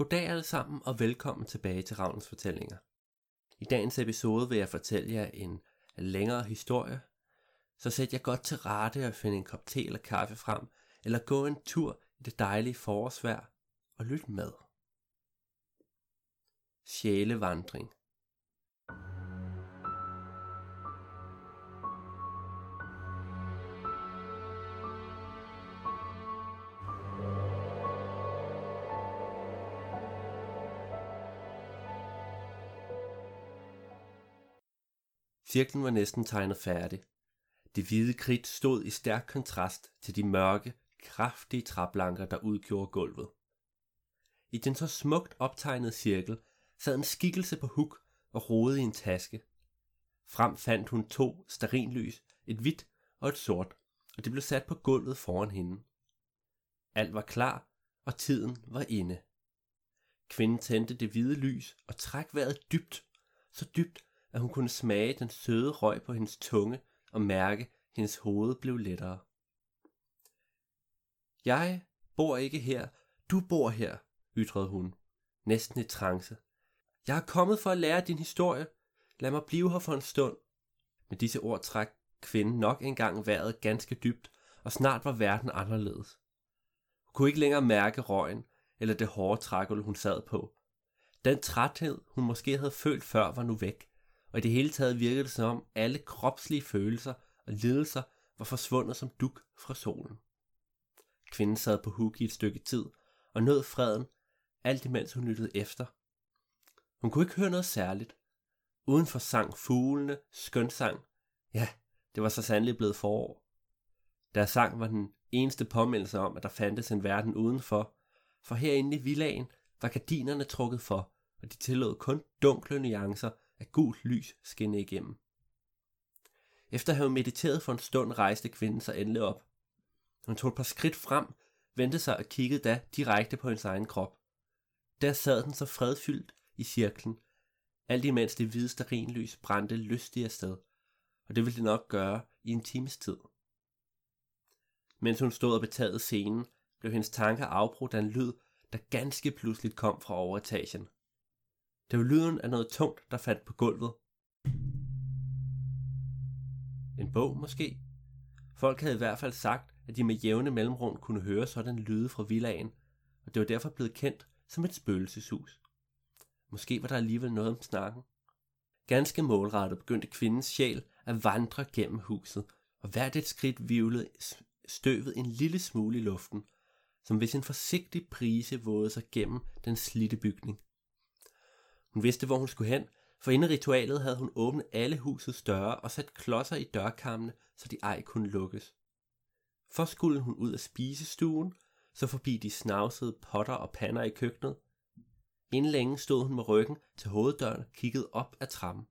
Goddag alle sammen og velkommen tilbage til Ravnens Fortællinger. I dagens episode vil jeg fortælle jer en længere historie, så sæt jer godt til rette og find en kop te eller kaffe frem, eller gå en tur i det dejlige forårsvejr og lyt med. Sjælevandring Cirklen var næsten tegnet færdig. Det hvide kridt stod i stærk kontrast til de mørke, kraftige træplanker, der udgjorde gulvet. I den så smukt optegnede cirkel sad en skikkelse på huk og rodede i en taske. Frem fandt hun to starinlys, et hvidt og et sort, og det blev sat på gulvet foran hende. Alt var klar, og tiden var inde. Kvinden tændte det hvide lys og trak vejret dybt, så dybt, at hun kunne smage den søde røg på hendes tunge og mærke, at hendes hoved blev lettere. Jeg bor ikke her, du bor her, ytrede hun, næsten i trance. Jeg er kommet for at lære din historie. Lad mig blive her for en stund. Med disse ord træk kvinden nok engang vejret ganske dybt, og snart var verden anderledes. Hun kunne ikke længere mærke røgen, eller det hårde trækul, hun sad på. Den træthed, hun måske havde følt før, var nu væk og i det hele taget virkede det som om alle kropslige følelser og lidelser var forsvundet som duk fra solen. Kvinden sad på huk i et stykke tid og nød freden, alt imens hun lyttede efter. Hun kunne ikke høre noget særligt. Udenfor sang fuglene skønsang. Ja, det var så sandelig blevet forår. Deres sang var den eneste påmindelse om, at der fandtes en verden udenfor, for herinde i villagen var gardinerne trukket for, og de tillod kun dunkle nuancer af gult lys skinne igennem. Efter at have mediteret for en stund, rejste kvinden sig endelig op. Hun tog et par skridt frem, vendte sig og kiggede da direkte på hendes egen krop. Der sad den så fredfyldt i cirklen, alt imens det hvide starinlys brændte lystigt afsted, og det ville det nok gøre i en times tid. Mens hun stod og betagede scenen, blev hendes tanker afbrudt af en lyd, der ganske pludseligt kom fra overetagen. Det var lyden af noget tungt, der faldt på gulvet. En bog måske? Folk havde i hvert fald sagt, at de med jævne mellemrum kunne høre sådan lyde fra villaen, og det var derfor blevet kendt som et spøgelseshus. Måske var der alligevel noget om snakken. Ganske målrettet begyndte kvindens sjæl at vandre gennem huset, og hvert et skridt vivlede støvet en lille smule i luften, som hvis en forsigtig prise vågede sig gennem den slitte bygning. Hun vidste, hvor hun skulle hen, for inden ritualet havde hun åbnet alle husets døre og sat klodser i dørkammene, så de ej kunne lukkes. For skulle hun ud af spisestuen, så forbi de snavsede potter og pander i køkkenet. Inden længe stod hun med ryggen til hoveddøren og kiggede op ad trappen.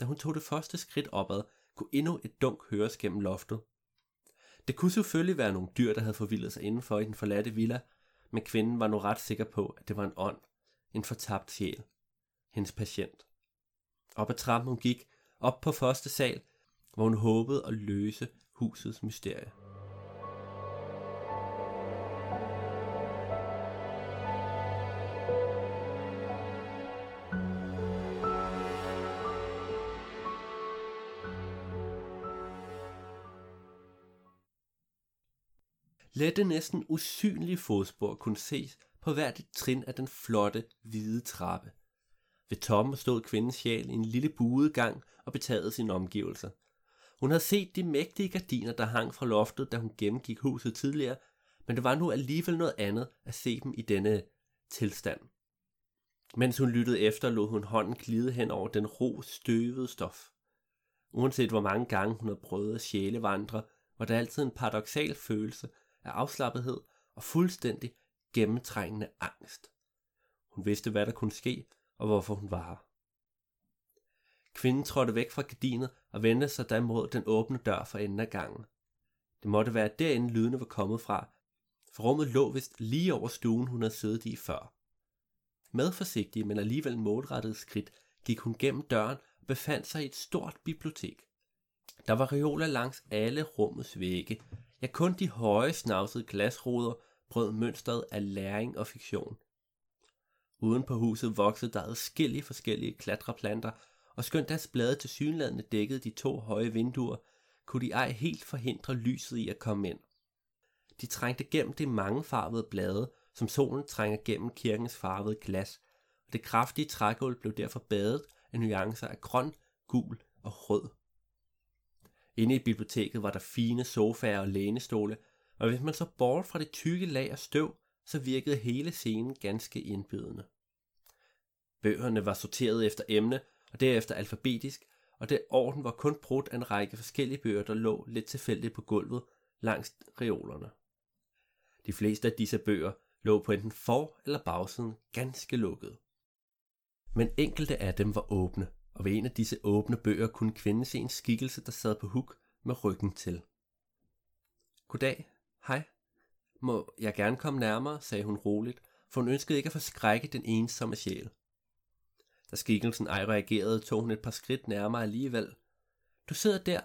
Da hun tog det første skridt opad, kunne endnu et dunk høres gennem loftet. Det kunne selvfølgelig være nogle dyr, der havde forvildet sig indenfor i den forladte villa, men kvinden var nu ret sikker på, at det var en ånd, en fortabt sjæl hendes patient. Op ad trappen hun gik, op på første sal, hvor hun håbede at løse husets mysterie. Lette næsten usynlige fodspor kunne ses på hvert et trin af den flotte, hvide trappe. Ved toppen stod kvindens sjæl i en lille buet gang og betagede sine omgivelser. Hun havde set de mægtige gardiner, der hang fra loftet, da hun gennemgik huset tidligere, men det var nu alligevel noget andet at se dem i denne tilstand. Mens hun lyttede efter, lod hun hånden glide hen over den ro, støvede stof. Uanset hvor mange gange hun havde prøvet at sjælevandre, var der altid en paradoxal følelse af afslappethed og fuldstændig gennemtrængende angst. Hun vidste, hvad der kunne ske, og hvorfor hun var her. Kvinden trådte væk fra gardinet og vendte sig da mod den åbne dør for enden af gangen. Det måtte være derinde lydene var kommet fra, for rummet lå vist lige over stuen, hun havde siddet i før. Med forsigtige, men alligevel målrettede skridt, gik hun gennem døren og befandt sig i et stort bibliotek. Der var reoler langs alle rummets vægge. Ja, kun de høje snavsede glasruder brød mønstret af læring og fiktion. Uden på huset voksede der adskillige forskellige klatreplanter, og skønt deres blade til synlædende dækkede de to høje vinduer, kunne de ej helt forhindre lyset i at komme ind. De trængte gennem de mangefarvede blade, som solen trænger gennem kirkens farvede glas, og det kraftige trægulv blev derfor badet af nuancer af grøn, gul og rød. Inde i biblioteket var der fine sofaer og lænestole, og hvis man så bort fra det tykke lag af støv, så virkede hele scenen ganske indbydende. Bøgerne var sorteret efter emne, og derefter alfabetisk, og det orden var kun brudt af en række forskellige bøger, der lå lidt tilfældigt på gulvet langs reolerne. De fleste af disse bøger lå på enten for- eller bagsiden ganske lukket. Men enkelte af dem var åbne, og ved en af disse åbne bøger kunne kvinden se en skikkelse, der sad på huk med ryggen til. Goddag, hej. Må jeg gerne komme nærmere, sagde hun roligt, for hun ønskede ikke at forskrække den ensomme sjæl. Da skikkelsen ej reagerede, tog hun et par skridt nærmere alligevel. Du sidder der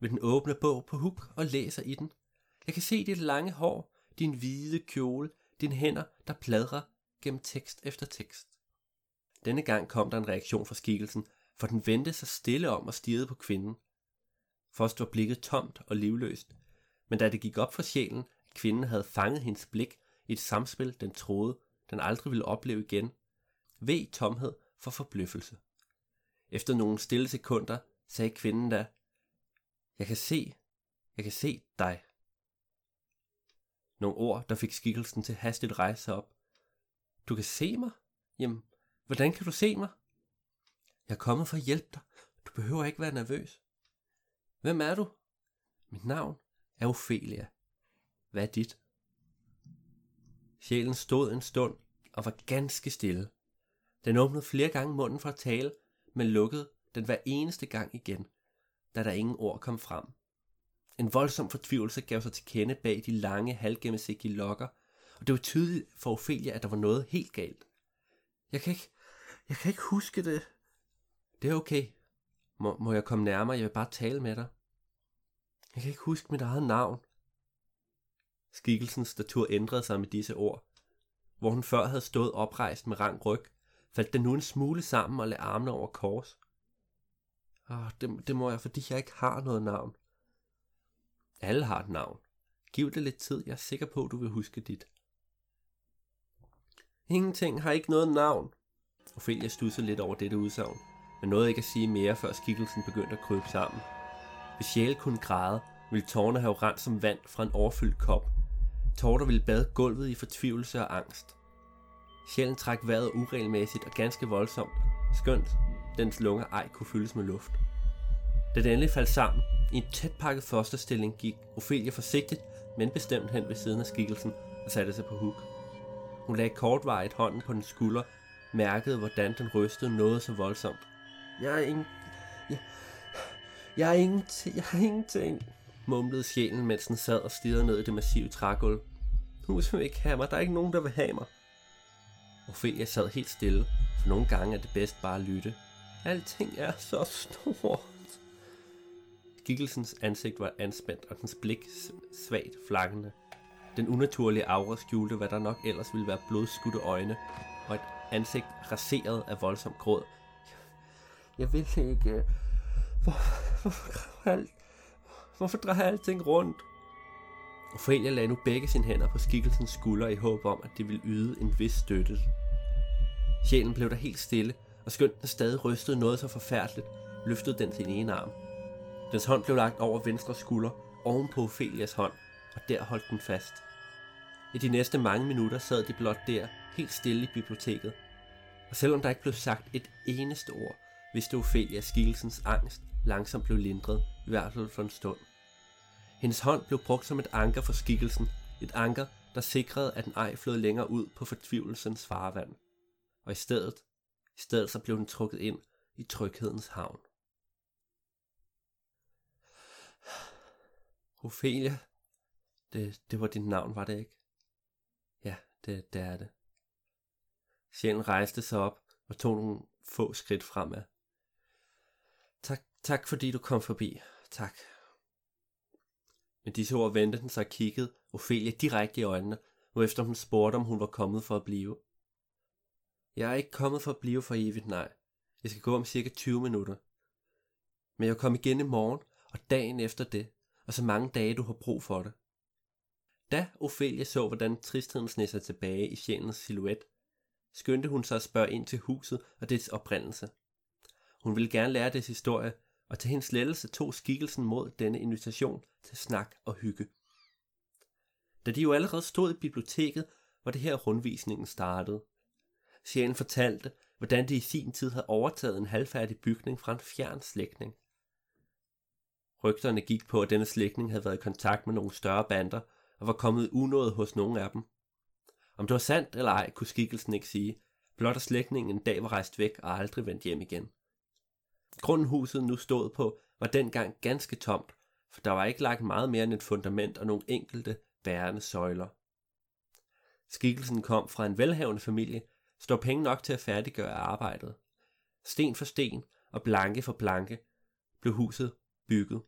ved den åbne bog på huk og læser i den. Jeg kan se dit lange hår, din hvide kjole, dine hænder, der pladrer gennem tekst efter tekst. Denne gang kom der en reaktion fra skikkelsen, for den vendte sig stille om og stirrede på kvinden. Først var blikket tomt og livløst, men da det gik op for sjælen, kvinden havde fanget hendes blik i et samspil, den troede, den aldrig ville opleve igen, ved tomhed for forbløffelse. Efter nogle stille sekunder sagde kvinden da, Jeg kan se, jeg kan se dig. Nogle ord, der fik skikkelsen til hastigt rejse sig op. Du kan se mig? Jamen, hvordan kan du se mig? Jeg er kommet for at hjælpe dig. Du behøver ikke være nervøs. Hvem er du? Mit navn er Ophelia. Hvad er dit? Sjælen stod en stund og var ganske stille. Den åbnede flere gange munden for at tale, men lukkede den hver eneste gang igen, da der ingen ord kom frem. En voldsom fortvivlelse gav sig til kende bag de lange, halvgennemsigtige lokker, og det var tydeligt for Ophelia, at der var noget helt galt. Jeg kan ikke, jeg kan ikke huske det. Det er okay. Må, må jeg komme nærmere? Jeg vil bare tale med dig. Jeg kan ikke huske mit eget navn. Skikkelsens statur ændrede sig med disse ord. Hvor hun før havde stået oprejst med rang ryg, faldt den nu en smule sammen og lagde armene over kors. Åh, det, det må jeg, fordi jeg ikke har noget navn. Alle har et navn. Giv det lidt tid, jeg er sikker på, du vil huske dit. Ingenting har ikke noget navn. Ophelia studsede lidt over dette udsagn, men nåede ikke at sige mere, før skikkelsen begyndte at krybe sammen. Hvis sjæl kunne græde, ville tårne have rent som vand fra en overfyldt kop. Tårter ville bade gulvet i fortvivlelse og angst. Sjælen træk vejret uregelmæssigt og ganske voldsomt, skønt dens lunger ej kunne fyldes med luft. Da det endelig faldt sammen, i en tæt pakket fosterstilling gik Ophelia forsigtigt, men bestemt hen ved siden af skikkelsen og satte sig på huk. Hun lagde kortvarigt hånden på den skulder, mærkede hvordan den rystede noget så voldsomt. Jeg er ingen... Jeg, jeg er ingenting... Jeg er ingenting mumlede sjælen, mens den sad og stirrede ned i det massive trægulv. Nu vil ikke have mig. Der er ikke nogen, der vil have mig. Ophelia sad helt stille, for nogle gange er det bedst bare at lytte. Alting er så stort. Skikkelsens ansigt var anspændt, og dens blik svagt flakkende. Den unaturlige aura skjulte, hvad der nok ellers ville være blodskudte øjne, og et ansigt raseret af voldsom gråd. Jeg vil ikke... Øh, hvor, hvor, alt, hvorfor drejer alting rundt? Ophelia lagde nu begge sine hænder på skikkelsens skulder i håb om, at det ville yde en vis støtte. Sjælen blev der helt stille, og skønt den stadig rystede noget så forfærdeligt, løftede den sin ene arm. Dens hånd blev lagt over venstre skulder, oven på Ophelias hånd, og der holdt den fast. I de næste mange minutter sad de blot der, helt stille i biblioteket. Og selvom der ikke blev sagt et eneste ord, vidste Ophelia skikkelsens angst langsomt blev lindret, i hvert fald for en stund. Hendes hånd blev brugt som et anker for skikkelsen, et anker, der sikrede, at den ej flød længere ud på fortvivlelsens farvand. Og i stedet, i stedet så blev den trukket ind i tryghedens havn. Ophelia, det, det var dit navn, var det ikke? Ja, det, det er det. Sjælen rejste sig op og tog nogle få skridt fremad. Tak, tak fordi du kom forbi. Tak. Med disse ord vendte den sig og kiggede Ophelia direkte i øjnene, efter hun spurgte, om hun var kommet for at blive. Jeg er ikke kommet for at blive for evigt, nej. Jeg skal gå om cirka 20 minutter. Men jeg kommer igen i morgen, og dagen efter det, og så mange dage, du har brug for det. Da Ophelia så, hvordan tristheden sned sig tilbage i sjælens silhuet, skyndte hun sig at spørge ind til huset og dets oprindelse. Hun ville gerne lære dets historie, og til hendes lettelse tog skikkelsen mod denne invitation til snak og hygge. Da de jo allerede stod i biblioteket, var det her rundvisningen startede. Sjælen fortalte, hvordan de i sin tid havde overtaget en halvfærdig bygning fra en fjern slægtning. Rygterne gik på, at denne slægtning havde været i kontakt med nogle større bander og var kommet unået hos nogle af dem. Om det var sandt eller ej, kunne skikkelsen ikke sige, blot at slægtningen en dag var rejst væk og aldrig vendt hjem igen. Grundhuset nu stod på var dengang ganske tomt, for der var ikke lagt meget mere end et fundament og nogle enkelte bærende søjler. Skikkelsen kom fra en velhavende familie, stod penge nok til at færdiggøre arbejdet. Sten for sten og blanke for blanke blev huset bygget,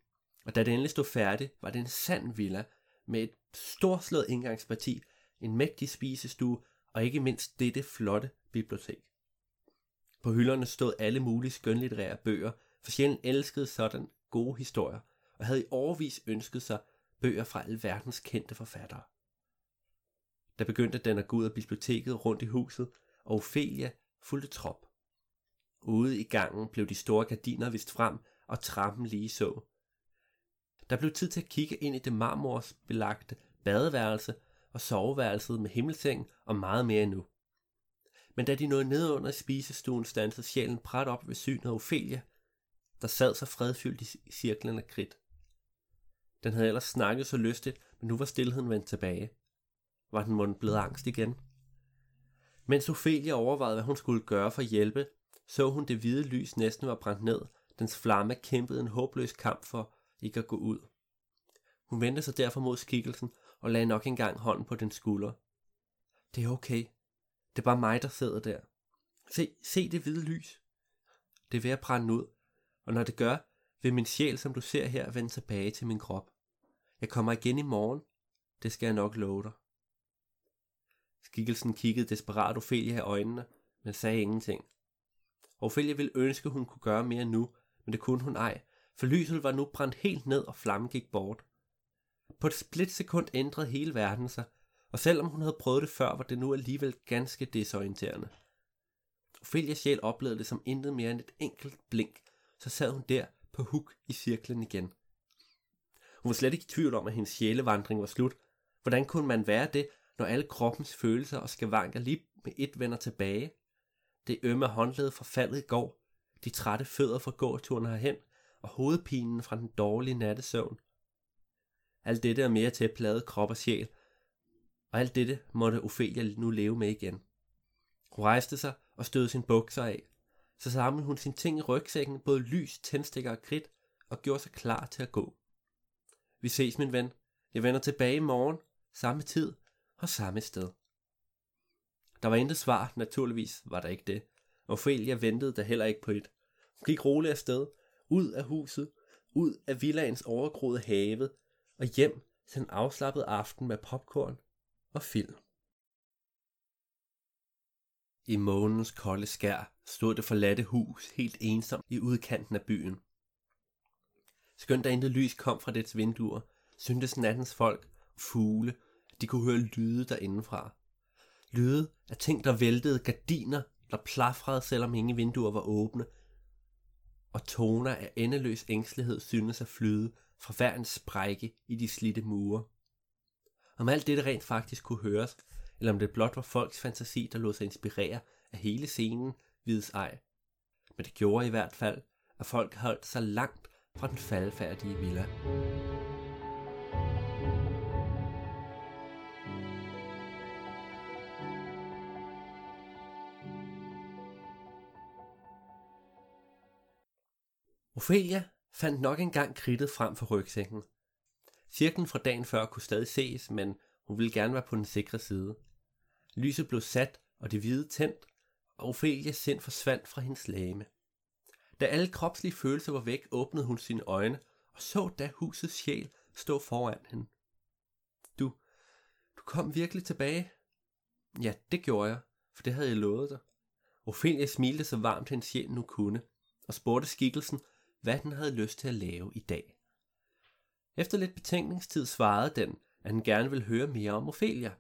og da det endelig stod færdigt, var det en sand villa med et storslået indgangsparti, en mægtig spisestue og ikke mindst dette flotte bibliotek. På hylderne stod alle mulige skønlitterære bøger, for sjældent elskede sådan gode historier, og havde i overvis ønsket sig bøger fra alverdens kendte forfattere. Der begyndte den at gå ud af biblioteket rundt i huset, og Ophelia fulgte trop. Ude i gangen blev de store gardiner vist frem, og trappen lige så. Der blev tid til at kigge ind i det marmorsbelagte badeværelse og soveværelset med himmelseng og meget mere endnu. Men da de nåede ned under spisestuen, stansede sjælen præt op ved synet af Ophelia, der sad så fredfyldt i cirklen af kridt. Den havde ellers snakket så lystigt, men nu var stillheden vendt tilbage. Var den mund blevet angst igen? Mens Ophelia overvejede, hvad hun skulle gøre for at hjælpe, så hun det hvide lys næsten var brændt ned. Dens flamme kæmpede en håbløs kamp for ikke at gå ud. Hun vendte sig derfor mod skikkelsen og lagde nok engang hånden på den skulder. Det er okay. Det er bare mig, der sidder der. Se, se det hvide lys. Det er ved at brænde ud, og når det gør, vil min sjæl, som du ser her, vende tilbage til min krop. Jeg kommer igen i morgen. Det skal jeg nok love dig. Skikkelsen kiggede desperat Ophelia i øjnene, men sagde ingenting. Ophelia ville ønske, hun kunne gøre mere nu, men det kunne hun ej, for lyset var nu brændt helt ned, og flammen gik bort. På et splitsekund ændrede hele verden sig, og selvom hun havde prøvet det før, var det nu alligevel ganske desorienterende. Ophelias sjæl oplevede det som intet mere end et enkelt blink, så sad hun der på huk i cirklen igen. Hun var slet ikke i tvivl om, at hendes sjælevandring var slut. Hvordan kunne man være det, når alle kroppens følelser og skavanker lige med et vender tilbage? Det ømme håndled fra faldet i går, de trætte fødder fra gåturen herhen, og hovedpinen fra den dårlige nattesøvn. Alt dette er mere til at plade krop og sjæl, og alt dette måtte Ophelia nu leve med igen. Hun rejste sig og stødte sin bukser af. Så samlede hun sine ting i rygsækken, både lys, tændstikker og kridt, og gjorde sig klar til at gå. Vi ses, min ven. Jeg vender tilbage i morgen, samme tid og samme sted. Der var intet svar, naturligvis var der ikke det. Ophelia ventede der heller ikke på et. Hun gik roligt afsted, ud af huset, ud af villaens overgroede have, og hjem til en afslappet aften med popcorn og film. I månens kolde skær stod det forladte hus helt ensomt i udkanten af byen. Skønt der intet lys kom fra dets vinduer, syntes nattens folk fugle, de kunne høre lyde derindefra. Lyde af ting, der væltede, gardiner, der plafrede, selvom ingen vinduer var åbne, og toner af endeløs ængstelighed syntes at flyde fra hver en sprække i de slitte mure. Om alt dette rent faktisk kunne høres, eller om det blot var folks fantasi, der lod sig inspirere af hele scenen, vides ej. Men det gjorde i hvert fald, at folk holdt sig langt fra den faldfærdige villa. Ophelia fandt nok engang kridtet frem for rygsækken. Cirklen fra dagen før kunne stadig ses, men hun ville gerne være på den sikre side. Lyset blev sat, og det hvide tændt, og Ophelias sind forsvandt fra hendes lame. Da alle kropslige følelser var væk, åbnede hun sine øjne og så da husets sjæl stå foran hende. Du, du kom virkelig tilbage? Ja, det gjorde jeg, for det havde jeg lovet dig. Ophelia smilte så varmt hendes sjæl nu kunne, og spurgte skikkelsen, hvad den havde lyst til at lave i dag. Efter lidt betænkningstid svarede den, at han gerne ville høre mere om Ophelia.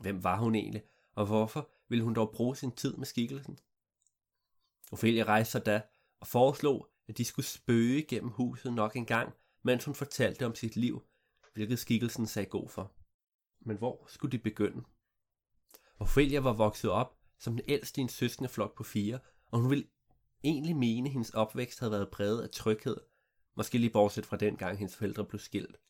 Hvem var hun egentlig, og hvorfor ville hun dog bruge sin tid med skikkelsen? Ophelia rejste sig da og foreslog, at de skulle spøge gennem huset nok en gang, mens hun fortalte om sit liv, hvilket skikkelsen sagde god for. Men hvor skulle de begynde? Ophelia var vokset op som den ældste i en søskendeflok på fire, og hun ville egentlig mene, at hendes opvækst havde været præget af tryghed, måske lige bortset fra den gang hendes forældre blev skilt.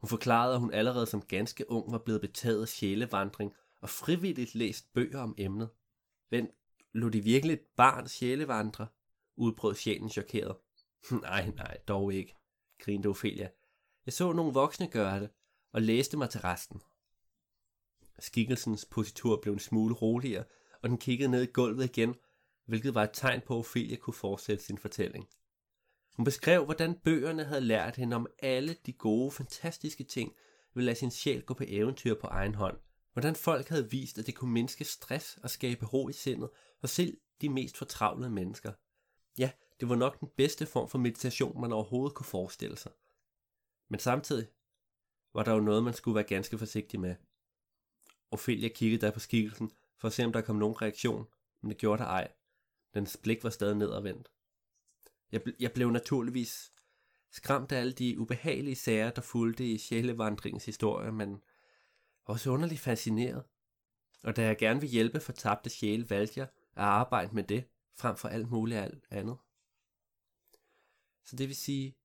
Hun forklarede, at hun allerede som ganske ung var blevet betaget af sjælevandring og frivilligt læst bøger om emnet. Men lå de virkelig et barn sjælevandre? udbrød sjælen chokeret. nej, nej, dog ikke, grinte Ophelia. Jeg så nogle voksne gøre det, og læste mig til resten. Skikkelsens positur blev en smule roligere, og den kiggede ned i gulvet igen, hvilket var et tegn på, at Ophelia kunne fortsætte sin fortælling. Hun beskrev, hvordan bøgerne havde lært hende om alle de gode, fantastiske ting, ved at lade sin sjæl gå på eventyr på egen hånd. Hvordan folk havde vist, at det kunne mindske stress og skabe ro i sindet og selv de mest fortravlede mennesker. Ja, det var nok den bedste form for meditation, man overhovedet kunne forestille sig. Men samtidig var der jo noget, man skulle være ganske forsigtig med. Ophelia kiggede der på skikkelsen, for at se om der kom nogen reaktion, men det gjorde der ej. Dens blik var stadig nedadvendt. Jeg, jeg blev naturligvis skræmt af alle de ubehagelige sager, der fulgte i sjælevandringens historie, men også underligt fascineret. Og da jeg gerne vil hjælpe for tabte sjæle, valgte jeg at arbejde med det, frem for alt muligt alt andet. Så det vil sige,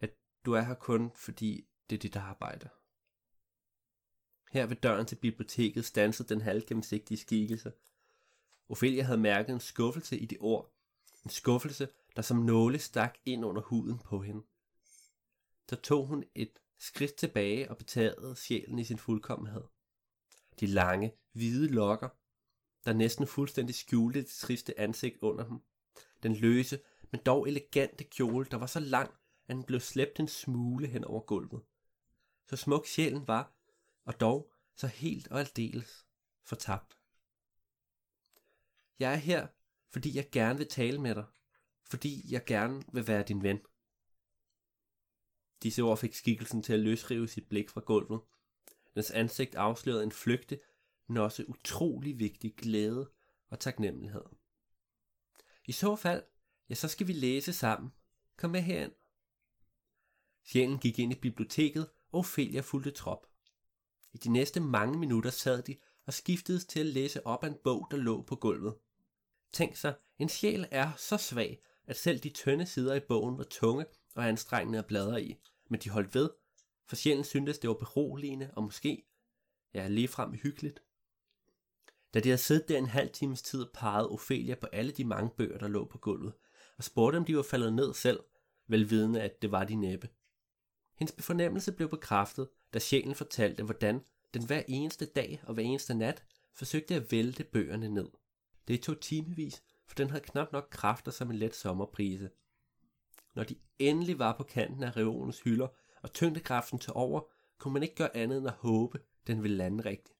at du er her kun, fordi det er dit arbejde. Her ved døren til biblioteket stansede den halvgennemsigtige skikkelse. Ophelia havde mærket en skuffelse i de ord. En skuffelse, der som nåle stak ind under huden på hende. Så tog hun et skridt tilbage og betagede sjælen i sin fuldkommenhed. De lange, hvide lokker, der næsten fuldstændig skjulte det triste ansigt under dem. Den løse, men dog elegante kjole, der var så lang, at den blev slæbt en smule hen over gulvet. Så smuk sjælen var, og dog så helt og aldeles fortabt. Jeg er her, fordi jeg gerne vil tale med dig, fordi jeg gerne vil være din ven. Disse ord fik skikkelsen til at løsrive sit blik fra gulvet. Dens ansigt afslørede en flygte, men også utrolig vigtig glæde og taknemmelighed. I så fald, ja, så skal vi læse sammen. Kom med herind. Sjælen gik ind i biblioteket, og Ophelia fulgte trop. I de næste mange minutter sad de og skiftedes til at læse op af en bog, der lå på gulvet. Tænk sig, en sjæl er så svag, at selv de tynde sider i bogen var tunge og anstrengende at bladre i, men de holdt ved, for sjælen syntes det var beroligende og måske, ja, ligefrem hyggeligt. Da de havde siddet der en halv times tid, pegede Ophelia på alle de mange bøger, der lå på gulvet, og spurgte, om de var faldet ned selv, velvidende, at det var de næppe. Hendes fornemmelse blev bekræftet, da sjælen fortalte, hvordan den hver eneste dag og hver eneste nat forsøgte at vælte bøgerne ned. Det tog timevis, for den havde knap nok kræfter som en let sommerprise. Når de endelig var på kanten af reolens hylder, og tyngdekraften til over, kunne man ikke gøre andet end at håbe, den ville lande rigtigt.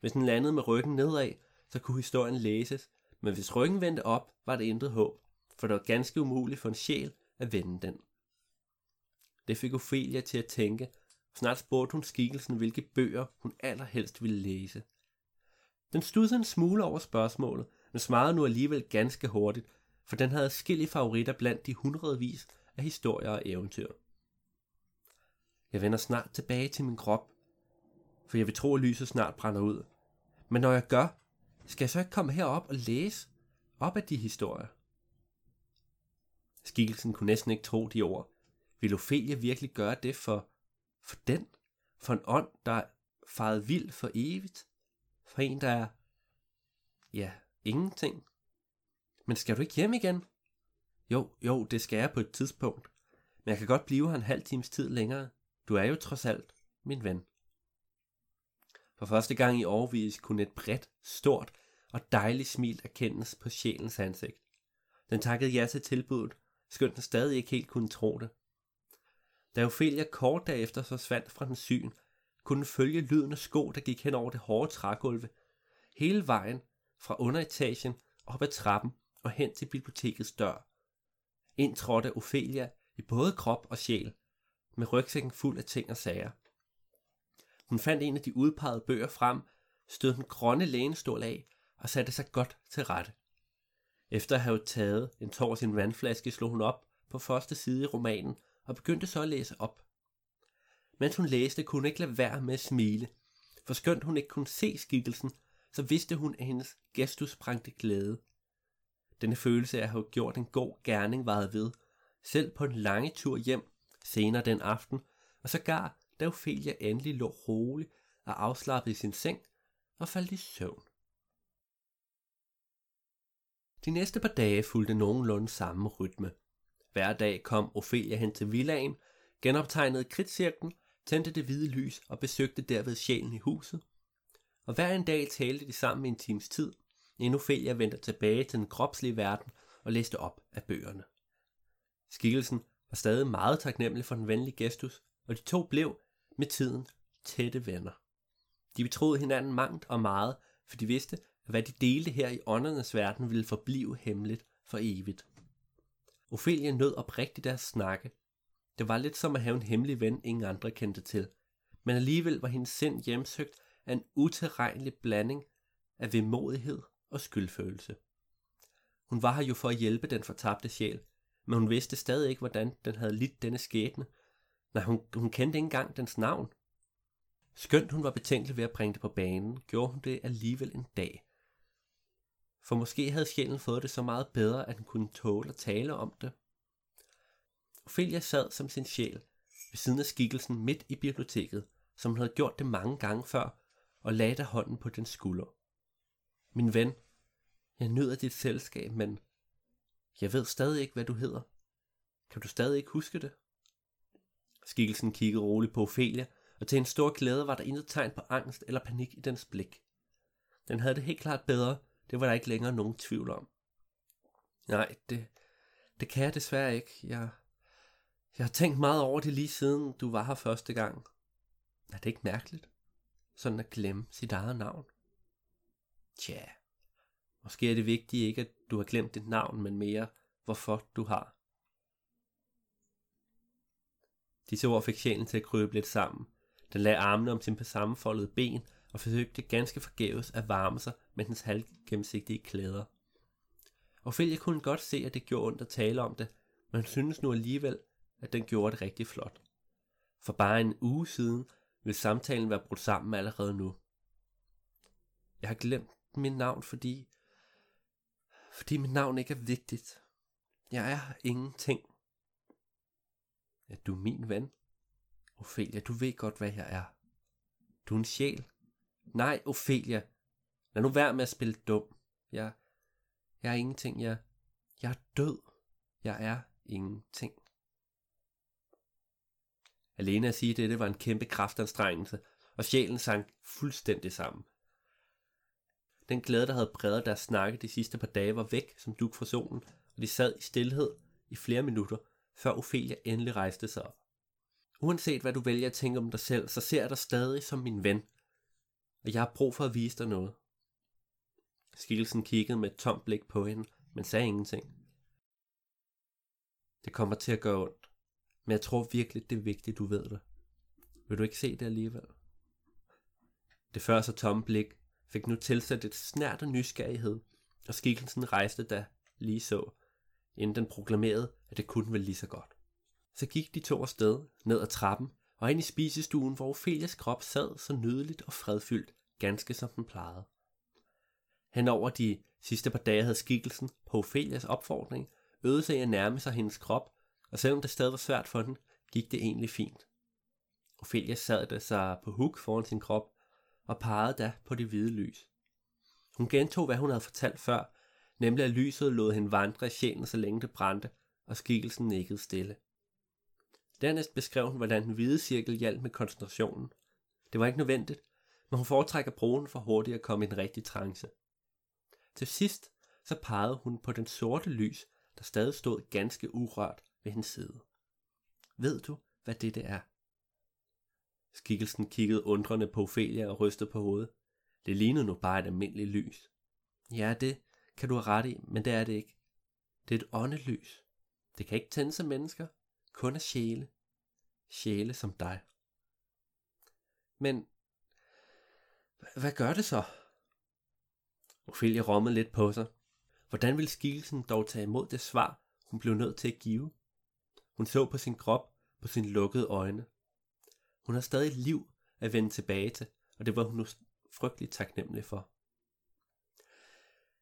Hvis den landede med ryggen nedad, så kunne historien læses, men hvis ryggen vendte op, var det intet håb, for det var ganske umuligt for en sjæl at vende den. Det fik Ophelia til at tænke, og snart spurgte hun skikkelsen, hvilke bøger hun allerhelst ville læse. Den studsede en smule over spørgsmålet, men svarede nu alligevel ganske hurtigt, for den havde skille favoritter blandt de hundredvis af historier og eventyr. Jeg vender snart tilbage til min krop, for jeg vil tro, at lyset snart brænder ud. Men når jeg gør, skal jeg så ikke komme herop og læse op af de historier? Skikkelsen kunne næsten ikke tro de ord. Vil Ophelia virkelig gøre det for, for den? For en ånd, der er faret vild for evigt? For en, der er, ja, ingenting? Men skal du ikke hjem igen? Jo, jo, det skal jeg på et tidspunkt. Men jeg kan godt blive her en halv times tid længere. Du er jo trods alt min ven. For første gang i årvis kunne et bredt, stort og dejligt smil erkendes på sjælens ansigt. Den takkede ja til tilbuddet, skønt den stadig ikke helt kunne tro det. Da Ophelia kort derefter så svandt fra den syn, kunne den følge lyden af sko, der gik hen over det hårde trægulve, hele vejen fra underetagen op ad trappen og hen til bibliotekets dør. Ind trådte Ophelia i både krop og sjæl, med rygsækken fuld af ting og sager. Hun fandt en af de udpegede bøger frem, stød den grønne lænestol af og satte sig godt til rette. Efter at have taget en tår sin vandflaske, slog hun op på første side i romanen og begyndte så at læse op. Mens hun læste, kunne hun ikke lade være med at smile, for skønt hun ikke kunne se skikkelsen, så vidste hun, at hendes gestus brængte glæde. Denne følelse af at have gjort en god gerning varede ved, selv på en lange tur hjem senere den aften, og sågar da Ophelia endelig lå rolig og afslappet i sin seng og faldt i søvn. De næste par dage fulgte nogenlunde samme rytme. Hver dag kom Ophelia hen til villaen, genoptegnede kridtcirklen, tændte det hvide lys og besøgte derved sjælen i huset. Og hver en dag talte de sammen i en times tid, inden Ophelia vendte tilbage til den kropslige verden og læste op af bøgerne. Skikkelsen var stadig meget taknemmelig for den venlige gestus, og de to blev med tiden tætte venner. De betroede hinanden mangt og meget, for de vidste, at hvad de delte her i åndernes verden ville forblive hemmeligt for evigt. Ophelia nød oprigtigt deres snakke. Det var lidt som at have en hemmelig ven, ingen andre kendte til. Men alligevel var hendes sind hjemsøgt af en utilregnelig blanding af vemodighed og skyldfølelse. Hun var her jo for at hjælpe den fortabte sjæl, men hun vidste stadig ikke, hvordan den havde lidt denne skæbne. Nej, hun, hun kendte ikke engang dens navn. Skønt hun var betænkelig ved at bringe det på banen, gjorde hun det alligevel en dag. For måske havde sjælen fået det så meget bedre, at den kunne tåle at tale om det. Ophelia sad som sin sjæl ved siden af skikkelsen midt i biblioteket, som hun havde gjort det mange gange før, og lagde dig hånden på den skulder. Min ven, jeg nyder dit selskab, men jeg ved stadig ikke, hvad du hedder. Kan du stadig ikke huske det? Skikkelsen kiggede roligt på Ophelia, og til en stor glæde var der intet tegn på angst eller panik i dens blik. Den havde det helt klart bedre, det var der ikke længere nogen tvivl om. Nej, det, det kan jeg desværre ikke. Jeg, jeg har tænkt meget over det lige siden du var her første gang. Er det ikke mærkeligt? Sådan at glemme sit eget navn. Tja, måske er det vigtigt ikke, at du har glemt dit navn, men mere, hvorfor du har. Disse ord fik sjælen til at krybe lidt sammen. Den lagde armene om sin sammenfoldede ben og forsøgte ganske forgæves at varme sig med dens halvgennemsigtige klæder. Ophelia kunne godt se, at det gjorde ondt at tale om det, men hun synes nu alligevel, at den gjorde det rigtig flot. For bare en uge siden vil samtalen være brudt sammen allerede nu. Jeg har glemt mit navn, fordi... Fordi mit navn ikke er vigtigt. Jeg er ingenting. Er du min ven? Ophelia, du ved godt, hvad jeg er. Du er en sjæl. Nej, Ophelia. Lad nu være med at spille dum. Jeg, jeg er ingenting. Jeg, jeg er død. Jeg er ingenting. Alene at sige dette var en kæmpe kraftanstrengelse, og sjælen sank fuldstændig sammen. Den glæde, der havde præget deres snakke de sidste par dage, var væk som duk fra solen, og de sad i stillhed i flere minutter, før Ophelia endelig rejste sig op. Uanset hvad du vælger at tænke om dig selv, så ser jeg dig stadig som min ven, og jeg har brug for at vise dig noget. Skikkelsen kiggede med et tomt blik på hende, men sagde ingenting. Det kommer til at gøre ondt, men jeg tror virkelig, det er vigtigt, du ved det. Vil du ikke se det alligevel? Det før så tomme blik fik nu tilsat et snært af nysgerrighed, og skikkelsen rejste da lige så, inden den proklamerede, at det kunne vel lige så godt. Så gik de to afsted ned ad trappen og ind i spisestuen, hvor Ophelias krop sad så nydeligt og fredfyldt, ganske som den plejede. Henover de sidste par dage havde skikkelsen på Ophelias opfordring øvet sig at nærme sig hendes krop, og selvom det stadig var svært for den, gik det egentlig fint. Ophelia sad da sig på huk foran sin krop og pegede da på det hvide lys. Hun gentog, hvad hun havde fortalt før, nemlig at lyset lod hende vandre i sjælen, så længe det brændte, og skikkelsen nikkede stille. Dernæst beskrev hun, hvordan den hvide cirkel hjalp med koncentrationen. Det var ikke nødvendigt, men hun foretrækker broen for hurtigt at komme i en rigtig trance. Til sidst så pegede hun på den sorte lys, der stadig stod ganske urørt ved hendes side. Ved du, hvad dette er? Skikkelsen kiggede undrende på Ophelia og rystede på hovedet. Det lignede nu bare et almindeligt lys. Ja, det kan du have ret i, men det er det ikke. Det er et åndelys. Det kan ikke tændes af mennesker, kun af sjæle. Sjæle som dig. Men hvad gør det så? Ophelia rommede lidt på sig. Hvordan ville skikkelsen dog tage imod det svar, hun blev nødt til at give? Hun så på sin krop, på sine lukkede øjne. Hun har stadig liv at vende tilbage til, og det var hun nu frygteligt taknemmelig for.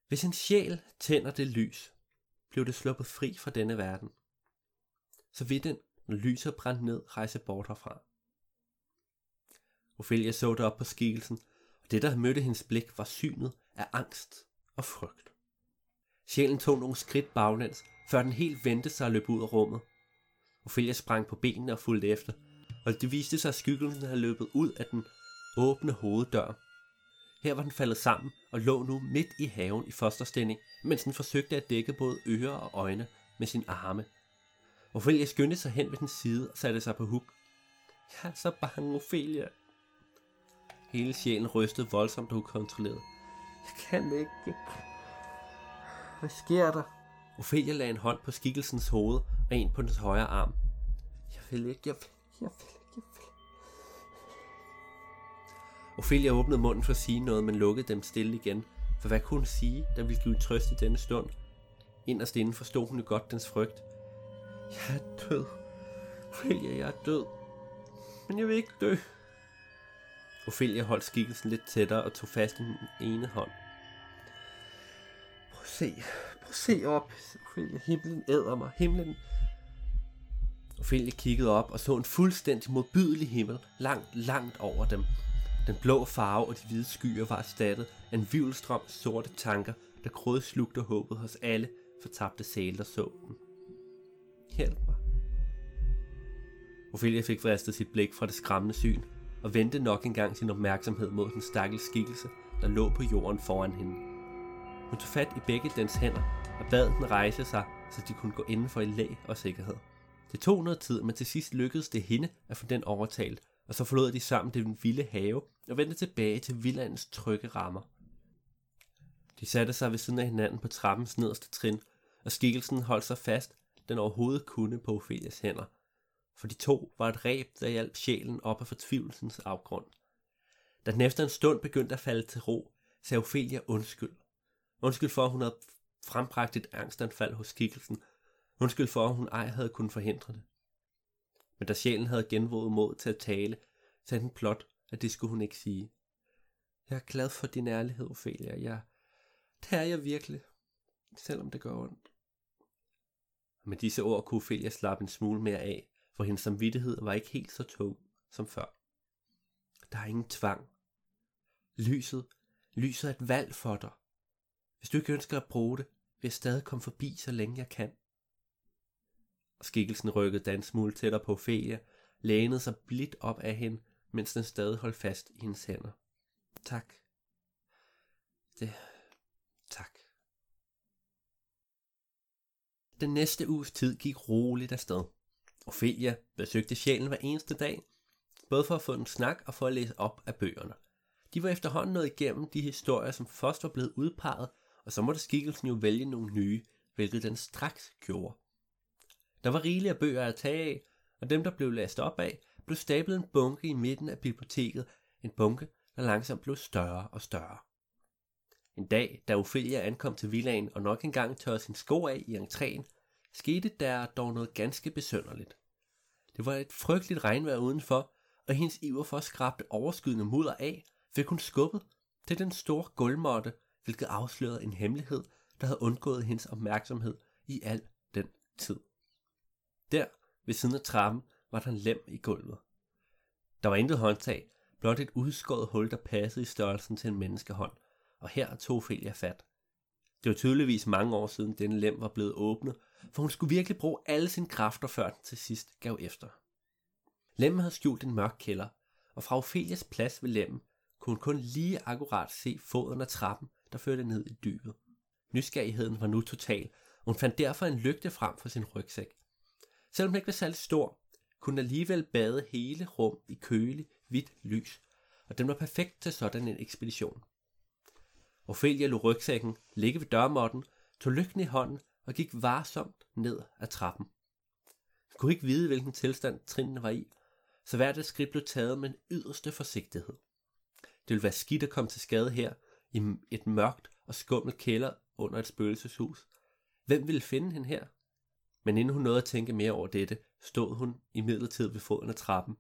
Hvis en sjæl tænder det lys, blev det sluppet fri fra denne verden. Så vil den, når lyset brændt ned, rejse bort herfra. Ophelia så op på skikkelsen, og det, der mødte hendes blik, var synet af angst og frygt. Sjælen tog nogle skridt baglæns, før den helt vendte sig og løb ud af rummet. Ophelia sprang på benene og fulgte efter, og det viste sig, at skyggelsen havde løbet ud af den åbne hoveddør. Her var den faldet sammen og lå nu midt i haven i fosterstilling, mens den forsøgte at dække både ører og øjne med sin arme. Ophelia skyndte sig hen ved den side og satte sig på huk. Jeg er så bange, Ophelia. Hele sjælen rystede voldsomt og ukontrolleret. Jeg kan ikke. Hvad sker der? Ophelia lagde en hånd på skikkelsens hoved og en på dens højre arm. Jeg vil ikke, jeg vil, jeg vil ikke, jeg vil. Ophelia åbnede munden for at sige noget, men lukkede dem stille igen. For hvad kunne hun sige, der ville give trøst i denne stund? Inderst inden forstod hun jo godt dens frygt. Jeg er død. Ophelia, jeg er død. Men jeg vil ikke dø. Ophelia holdt skikkelsen lidt tættere og tog fast i den ene hånd. Prøv at se. Prøv at se op. Ophelia, himlen æder mig. Himlen. Ophelia kiggede op og så en fuldstændig modbydelig himmel langt, langt over dem. Den blå farve og de hvide skyer var erstattet af en vivlstrøm sorte tanker, der krødslugte håbet hos alle fortabte sæle, der så den. Hjælp mig. Ophelia fik vristet sit blik fra det skræmmende syn, og vendte nok engang sin opmærksomhed mod den stakkels skikkelse, der lå på jorden foran hende. Hun tog fat i begge dens hænder og bad den rejse sig, så de kunne gå indenfor i læg og sikkerhed. Det tog noget tid, men til sidst lykkedes det hende at få den overtalt, og så forlod de sammen den vilde have og vendte tilbage til villandens trygge rammer. De satte sig ved siden af hinanden på trappens nederste trin, og skikkelsen holdt sig fast, den overhovedet kunne på Ophelias hænder. For de to var et ræb, der hjalp sjælen op af fortvivlelsens afgrund. Da den efter en stund begyndte at falde til ro, sagde Ophelia undskyld. Undskyld for, at hun havde frembragt et angstanfald hos skikkelsen. Undskyld for, at hun ej havde kunnet forhindre det. Men da sjælen havde genvåget mod til at tale, sagde den plot, at det skulle hun ikke sige. Jeg er glad for din ærlighed, Ophelia. Jeg, det er jeg virkelig, selvom det gør ondt. Med disse ord kunne Ophelia slappe en smule mere af, for hendes samvittighed var ikke helt så tung som før. Der er ingen tvang. Lyset, lyset er et valg for dig. Hvis du ikke ønsker at bruge det, vil jeg stadig komme forbi, så længe jeg kan. Skikkelsen rykkede Dan smule tættere på Ophelia, lænede sig blidt op af hende, mens den stadig holdt fast i hendes hænder. Tak. Det... Tak. Den næste uges tid gik roligt afsted. Ophelia besøgte sjælen hver eneste dag, både for at få en snak og for at læse op af bøgerne. De var efterhånden nået igennem de historier, som først var blevet udpeget, og så måtte skikkelsen jo vælge nogle nye, hvilket den straks gjorde. Der var rigeligt af bøger at tage af, og dem, der blev læst op af, blev stablet en bunke i midten af biblioteket, en bunke, der langsomt blev større og større. En dag, da Ophelia ankom til villaen og nok engang tørrede sin sko af i entréen, skete der dog noget ganske besønderligt. Det var et frygteligt regnvejr udenfor, og hendes iver for at skrabe overskydende mudder af, fik hun skubbet til den store gulvmåtte, hvilket afslørede en hemmelighed, der havde undgået hendes opmærksomhed i al den tid. Der, ved siden af trappen, var der en lem i gulvet. Der var intet håndtag, blot et udskåret hul, der passede i størrelsen til en menneskehånd, og her tog Ophelia fat. Det var tydeligvis mange år siden denne lem var blevet åbnet, for hun skulle virkelig bruge alle sine kræfter, før den til sidst gav efter. Lemmen havde skjult en mørk kælder, og fra Ophelias plads ved lemmen kunne hun kun lige akkurat se foden af trappen, der førte ned i dybet. Nysgerrigheden var nu total, og hun fandt derfor en lygte frem for sin rygsæk. Selvom den ikke var særlig stor, kunne den alligevel bade hele rum i kølig, hvidt lys, og den var perfekt til sådan en ekspedition. Ophelia lå rygsækken ligge ved dørmåtten, tog lykken i hånden og gik varsomt ned ad trappen. Hun kunne ikke vide, hvilken tilstand trinene var i, så hvert et skridt blev taget med en yderste forsigtighed. Det ville være skidt at komme til skade her, i et mørkt og skummelt kælder under et spøgelseshus. Hvem ville finde hende her? Men inden hun nåede at tænke mere over dette, stod hun i midlertid ved foden af trappen.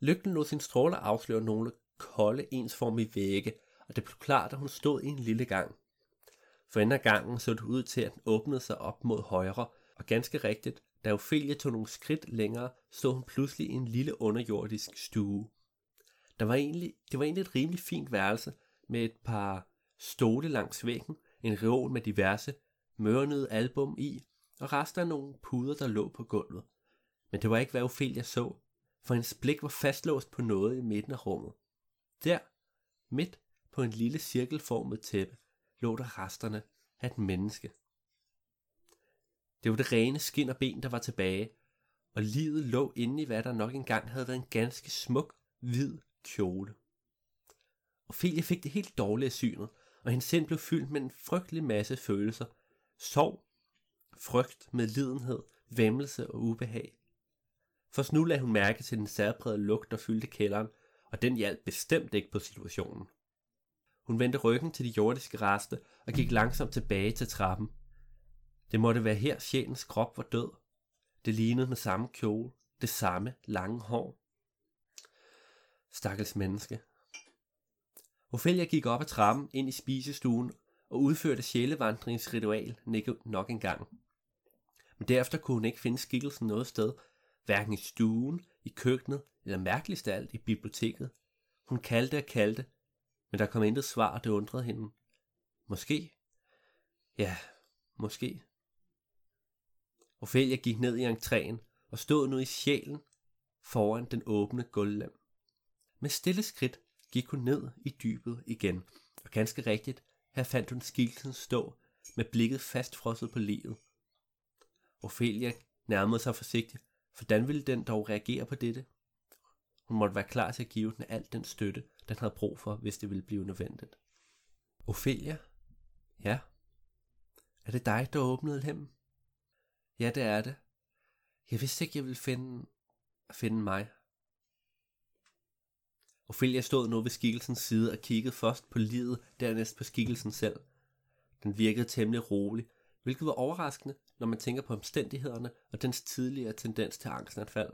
Lygten lod sin stråler afsløre nogle kolde, ensformige vægge, og det blev klart, at hun stod i en lille gang. For enden af gangen så det ud til, at den åbnede sig op mod højre, og ganske rigtigt, da Ophelia tog nogle skridt længere, stod hun pludselig i en lille underjordisk stue. Der var egentlig, det var egentlig et rimelig fint værelse, med et par stole langs væggen, en reol med diverse mørnede album i, og rester af nogle puder, der lå på gulvet. Men det var ikke, hvad Ophelia så, for hendes blik var fastlåst på noget i midten af rummet. Der, midt på en lille cirkelformet tæppe, lå der resterne af et menneske. Det var det rene skin og ben, der var tilbage, og livet lå inde i hvad der nok engang havde været en ganske smuk, hvid kjole. Ophelia fik det helt dårlige af synet, og hendes sind blev fyldt med en frygtelig masse følelser. Sorg, frygt, medlidenhed, væmmelse og ubehag. For nu lagde hun mærke til den særprægede lugt, der fyldte kælderen, og den hjalp bestemt ikke på situationen. Hun vendte ryggen til de jordiske reste og gik langsomt tilbage til trappen. Det måtte være her sjælens krop var død. Det lignede den samme kjole, det samme lange hår. Stakkels menneske. Ophelia gik op ad trappen ind i spisestuen og udførte sjælevandringsritual nok en gang. Men derefter kunne hun ikke finde skikkelsen noget sted, hverken i stuen, i køkkenet eller mærkeligst af alt i biblioteket. Hun kaldte og kaldte, men der kom intet svar, og det undrede hende. Måske? Ja, måske. Ophelia gik ned i entréen og stod nu i sjælen foran den åbne gulvlem. Med stille skridt gik hun ned i dybet igen, og ganske rigtigt, her fandt hun skikkelsen stå med blikket fastfrosset på livet. Ophelia nærmede sig forsigtigt, hvordan ville den dog reagere på dette? Hun måtte være klar til at give den al den støtte, den havde brug for, hvis det ville blive nødvendigt. Ophelia? Ja? Er det dig, der åbnede hjem? Ja, det er det. Jeg vidste ikke, jeg ville finde, finde mig. Ophelia stod nu ved skikkelsens side og kiggede først på livet, dernæst på skikkelsen selv. Den virkede temmelig rolig, hvilket var overraskende, når man tænker på omstændighederne og dens tidligere tendens til angstanfald.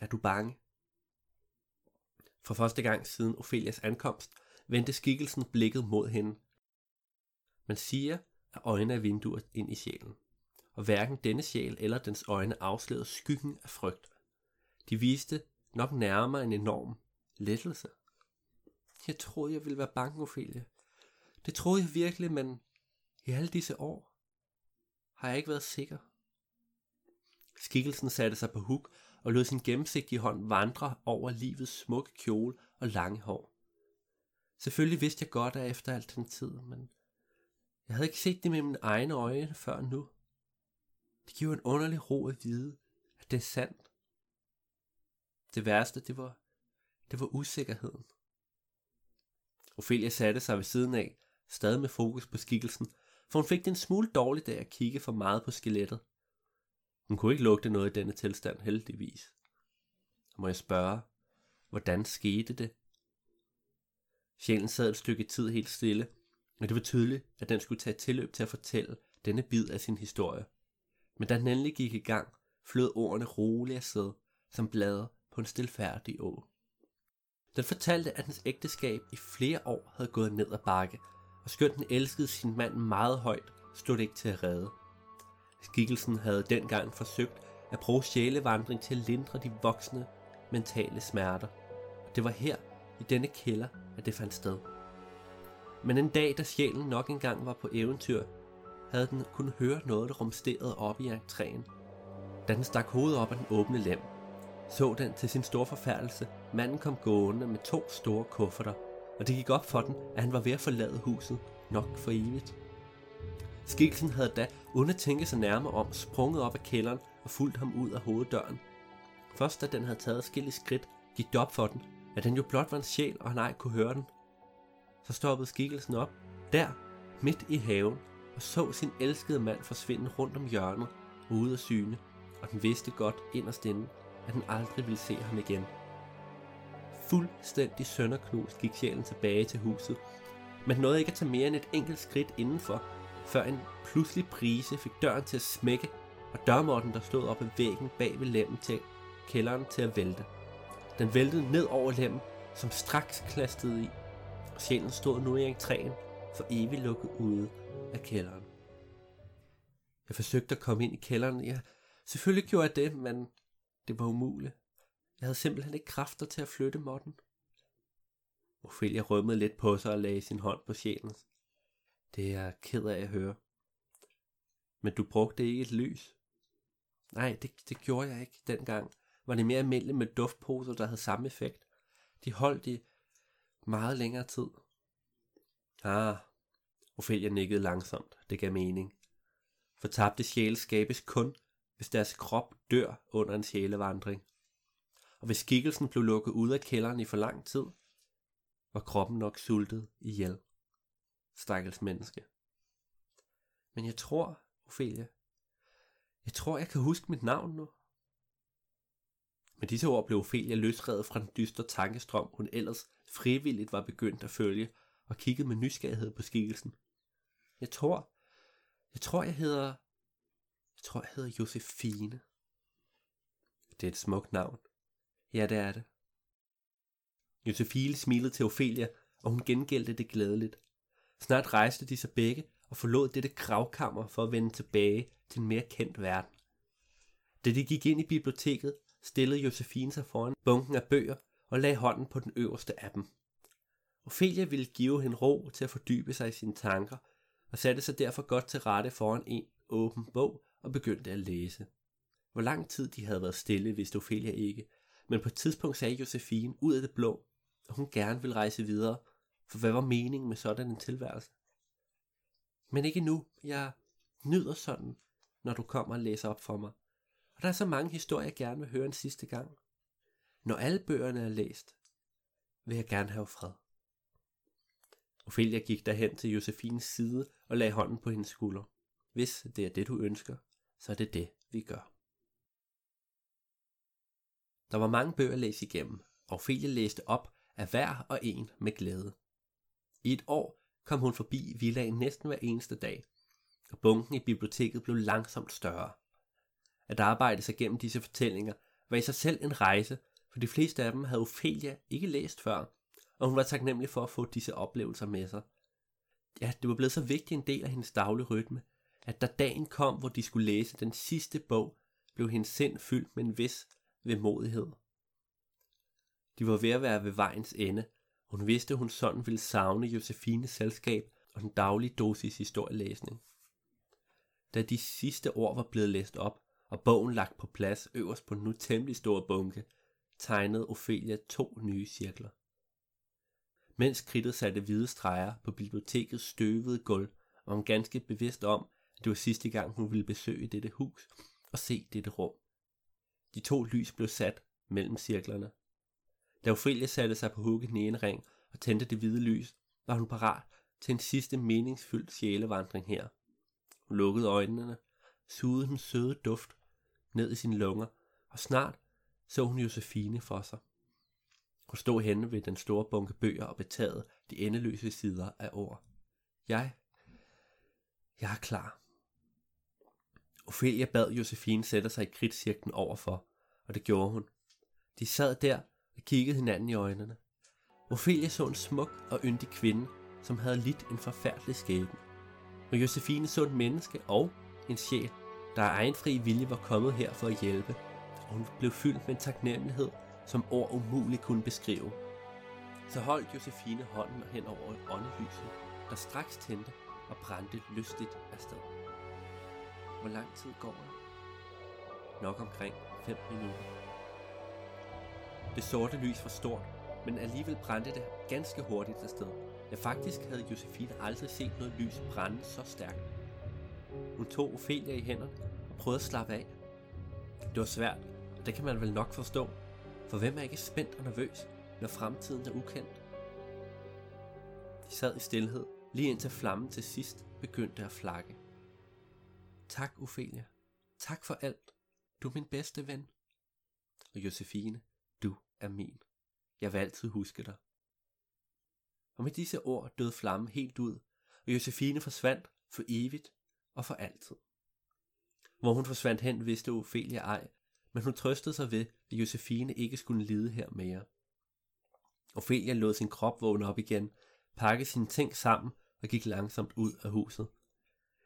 Er du bange? For første gang siden Ophelias ankomst vendte skikkelsen blikket mod hende. Man siger, at øjne er vinduer ind i sjælen, og hverken denne sjæl eller dens øjne afslørede skyggen af frygt. De viste nok nærmere en enorm lettelse. Jeg troede, jeg ville være bange, Ophelia. Det troede jeg virkelig, men i alle disse år har jeg ikke været sikker. Skikkelsen satte sig på huk og lod sin gennemsigtige hånd vandre over livets smukke kjole og lange hår. Selvfølgelig vidste jeg godt af efter alt den tid, men jeg havde ikke set det med mine egne øjne før nu. Det giver en underlig ro at vide, at det er sandt. Det værste, det var, det var usikkerheden. Ophelia satte sig ved siden af, stadig med fokus på skikkelsen, for hun fik det en smule dårligt af at kigge for meget på skelettet. Hun kunne ikke lugte noget i denne tilstand, heldigvis. Må jeg spørge, hvordan skete det? Sjælen sad et stykke tid helt stille, og det var tydeligt, at den skulle tage tilløb til at fortælle denne bid af sin historie. Men da den endelig gik i gang, flød ordene roligt afsted, som blade på en stilfærdig å. Den fortalte, at hans ægteskab i flere år havde gået ned ad bakke, og skønt den elskede sin mand meget højt, stod det ikke til at redde. Skikkelsen havde dengang forsøgt at bruge sjælevandring til at lindre de voksne mentale smerter. Og det var her, i denne kælder, at det fandt sted. Men en dag, da sjælen nok engang var på eventyr, havde den kun høre noget, der rumsterede op i entréen. Da den stak hovedet op af den åbne lem, så den til sin store forfærdelse, manden kom gående med to store kufferter, og det gik op for den, at han var ved at forlade huset, nok for evigt. Skikkelsen havde da, uden at tænke sig nærmere om, sprunget op af kælderen og fulgt ham ud af hoveddøren. Først da den havde taget skille skridt, gik det op for den, at den jo blot var en sjæl, og han ej kunne høre den. Så stoppede skikkelsen op, der midt i haven og så sin elskede mand forsvinde rundt om hjørnet ude af syne, og den vidste godt inderst inde, at den aldrig ville se ham igen. Fuldstændig sønderknust gik sjælen tilbage til huset, men nåede ikke at tage mere end et enkelt skridt indenfor, før en pludselig prise fik døren til at smække, og dørmåtten, der stod op ad væggen bag ved lemmen til kælderen til at vælte. Den væltede ned over lemmen, som straks klastede i, og sjælen stod nu i entréen, for evigt lukket ude af kælderen. Jeg forsøgte at komme ind i kælderen. Ja, selvfølgelig gjorde jeg det, men det var umuligt. Jeg havde simpelthen ikke kræfter til at flytte måtten. Ophelia rømmede lidt på sig og lagde sin hånd på sjælens. Det er jeg ked af at høre. Men du brugte ikke et lys. Nej, det, det gjorde jeg ikke dengang. Var det mere almindeligt med duftposer, der havde samme effekt. De holdt i meget længere tid. Ah, Ophelia nikkede langsomt. Det gav mening. For tabte sjæle skabes kun, hvis deres krop dør under en sjælevandring. Og hvis skikkelsen blev lukket ud af kælderen i for lang tid, var kroppen nok sultet ihjel. Stakkels menneske. Men jeg tror, Ophelia, jeg tror, jeg kan huske mit navn nu. Med disse ord blev Ophelia løsredet fra den dystre tankestrøm, hun ellers frivilligt var begyndt at følge, og kiggede med nysgerrighed på skikkelsen. Jeg tror, jeg tror, jeg hedder, jeg tror, jeg hedder Josefine. Det er et smukt navn. Ja, det er det. Josefine smilede til Ophelia, og hun gengældte det glædeligt. Snart rejste de sig begge og forlod dette kravkammer for at vende tilbage til en mere kendt verden. Da de gik ind i biblioteket, stillede Josefine sig foran bunken af bøger og lagde hånden på den øverste af dem. Ophelia ville give hende ro til at fordybe sig i sine tanker, og satte sig derfor godt til rette foran en åben bog og begyndte at læse. Hvor lang tid de havde været stille, vidste Ophelia ikke, men på et tidspunkt sagde Josefine ud af det blå, at hun gerne ville rejse videre, for hvad var meningen med sådan en tilværelse? Men ikke nu, jeg nyder sådan, når du kommer og læser op for mig. Og der er så mange historier, jeg gerne vil høre en sidste gang. Når alle bøgerne er læst, vil jeg gerne have fred. Ophelia gik derhen til Josefines side og lagde hånden på hendes skulder. Hvis det er det, du ønsker, så er det det, vi gør. Der var mange bøger at læse igennem, og Ophelia læste op af hver og en med glæde. I et år kom hun forbi villaen næsten hver eneste dag, og bunken i biblioteket blev langsomt større. At arbejde sig gennem disse fortællinger var i sig selv en rejse, for de fleste af dem havde Ophelia ikke læst før, og hun var taknemmelig for at få disse oplevelser med sig. Ja, det var blevet så vigtig en del af hendes daglige rytme, at da dagen kom, hvor de skulle læse den sidste bog, blev hendes sind fyldt med en vis vemodighed. De var ved at være ved vejens ende, og hun vidste, at hun sådan ville savne Josefines selskab og den daglige dosis historielæsning. Da de sidste ord var blevet læst op, og bogen lagt på plads øverst på den nu temmelig store bunke, tegnede Ophelia to nye cirkler. Mens kridtet satte hvide streger på bibliotekets støvede gulv, var hun ganske bevidst om, at det var sidste gang, hun ville besøge dette hus og se dette rum. De to lys blev sat mellem cirklerne. Da Ophelia satte sig på hugget den ene ring og tændte det hvide lys, var hun parat til en sidste meningsfyldt sjælevandring her. Hun lukkede øjnene, sugede den søde duft ned i sine lunger, og snart så hun Josefine for sig. Hun stod henne ved den store bunke bøger og betagede de endeløse sider af ord. Jeg, jeg er klar. Ophelia bad Josefine sætte sig i kridtcirklen overfor, og det gjorde hun. De sad der og kiggede hinanden i øjnene. Ophelia så en smuk og yndig kvinde, som havde lidt en forfærdelig skæbne. Og Josefine så et menneske og en sjæl, der af egen fri vilje var kommet her for at hjælpe, og hun blev fyldt med en taknemmelighed som ord umuligt kunne beskrive. Så holdt Josefine hånden hen over et åndelyset, der straks tændte og brændte lystigt afsted. Hvor lang tid går der? Nok omkring 5 minutter. Det sorte lys var stort, men alligevel brændte det ganske hurtigt afsted. Ja, faktisk havde Josefine aldrig set noget lys brænde så stærkt. Hun tog Ophelia i hænderne og prøvede at slappe af. Det var svært, og det kan man vel nok forstå, for hvem er ikke spændt og nervøs, når fremtiden er ukendt? De sad i stillhed lige indtil flammen til sidst begyndte at flakke. Tak, Ophelia. Tak for alt. Du er min bedste ven. Og Josefine, du er min. Jeg vil altid huske dig. Og med disse ord døde flammen helt ud, og Josefine forsvandt for evigt og for altid. Hvor hun forsvandt hen, vidste Ophelia ej, men hun trøstede sig ved, at Josefine ikke skulle lide her mere. Ophelia lod sin krop vågne op igen, pakkede sine ting sammen og gik langsomt ud af huset.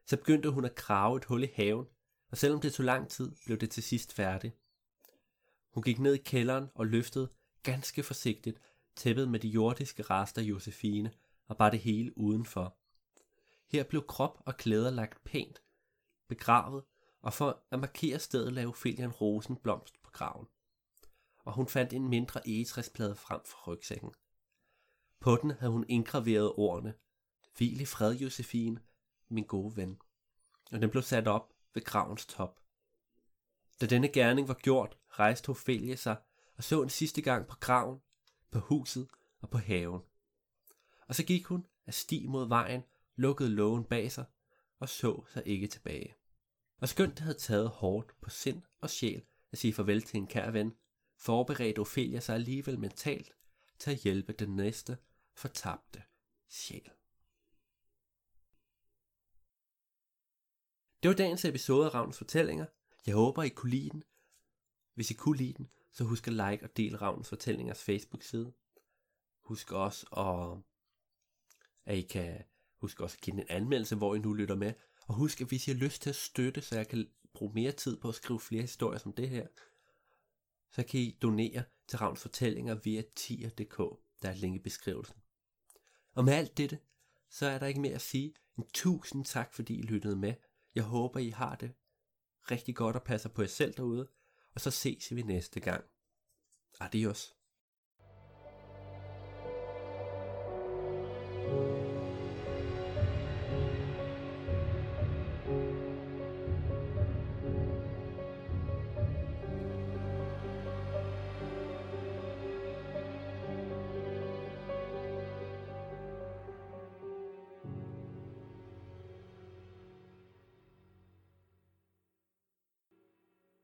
Så begyndte hun at grave et hul i haven, og selvom det tog lang tid, blev det til sidst færdigt. Hun gik ned i kælderen og løftede ganske forsigtigt tæppet med de jordiske rester af Josefine og bare det hele udenfor. Her blev krop og klæder lagt pænt, begravet, og for at markere stedet lavede Ophelia en rosenblomst på graven. Og hun fandt en mindre egetræsplade frem for rygsækken. På den havde hun indgraveret ordene, Hvil i fred, Josefine, min gode ven. Og den blev sat op ved gravens top. Da denne gerning var gjort, rejste Ophelia sig og så en sidste gang på graven, på huset og på haven. Og så gik hun af sti mod vejen, lukkede lågen bag sig og så sig ikke tilbage. Og skønt det havde taget hårdt på sind og sjæl at sige farvel til en kær ven, forberedte Ophelia sig alligevel mentalt til at hjælpe den næste fortabte sjæl. Det var dagens episode af Ravns Fortællinger. Jeg håber, I kunne lide den. Hvis I kunne lide den, så husk at like og del Ravns Fortællingers Facebook-side. Husk også, at, at I kan husk også at give en anmeldelse, hvor I nu lytter med. Og husk, at hvis I har lyst til at støtte, så jeg kan bruge mere tid på at skrive flere historier som det her, så kan I donere til Ravns Fortællinger via tier.dk, der er et link i beskrivelsen. Og med alt dette, så er der ikke mere at sige. En tusind tak, fordi I lyttede med. Jeg håber, I har det rigtig godt og passer på jer selv derude. Og så ses vi næste gang. Adios.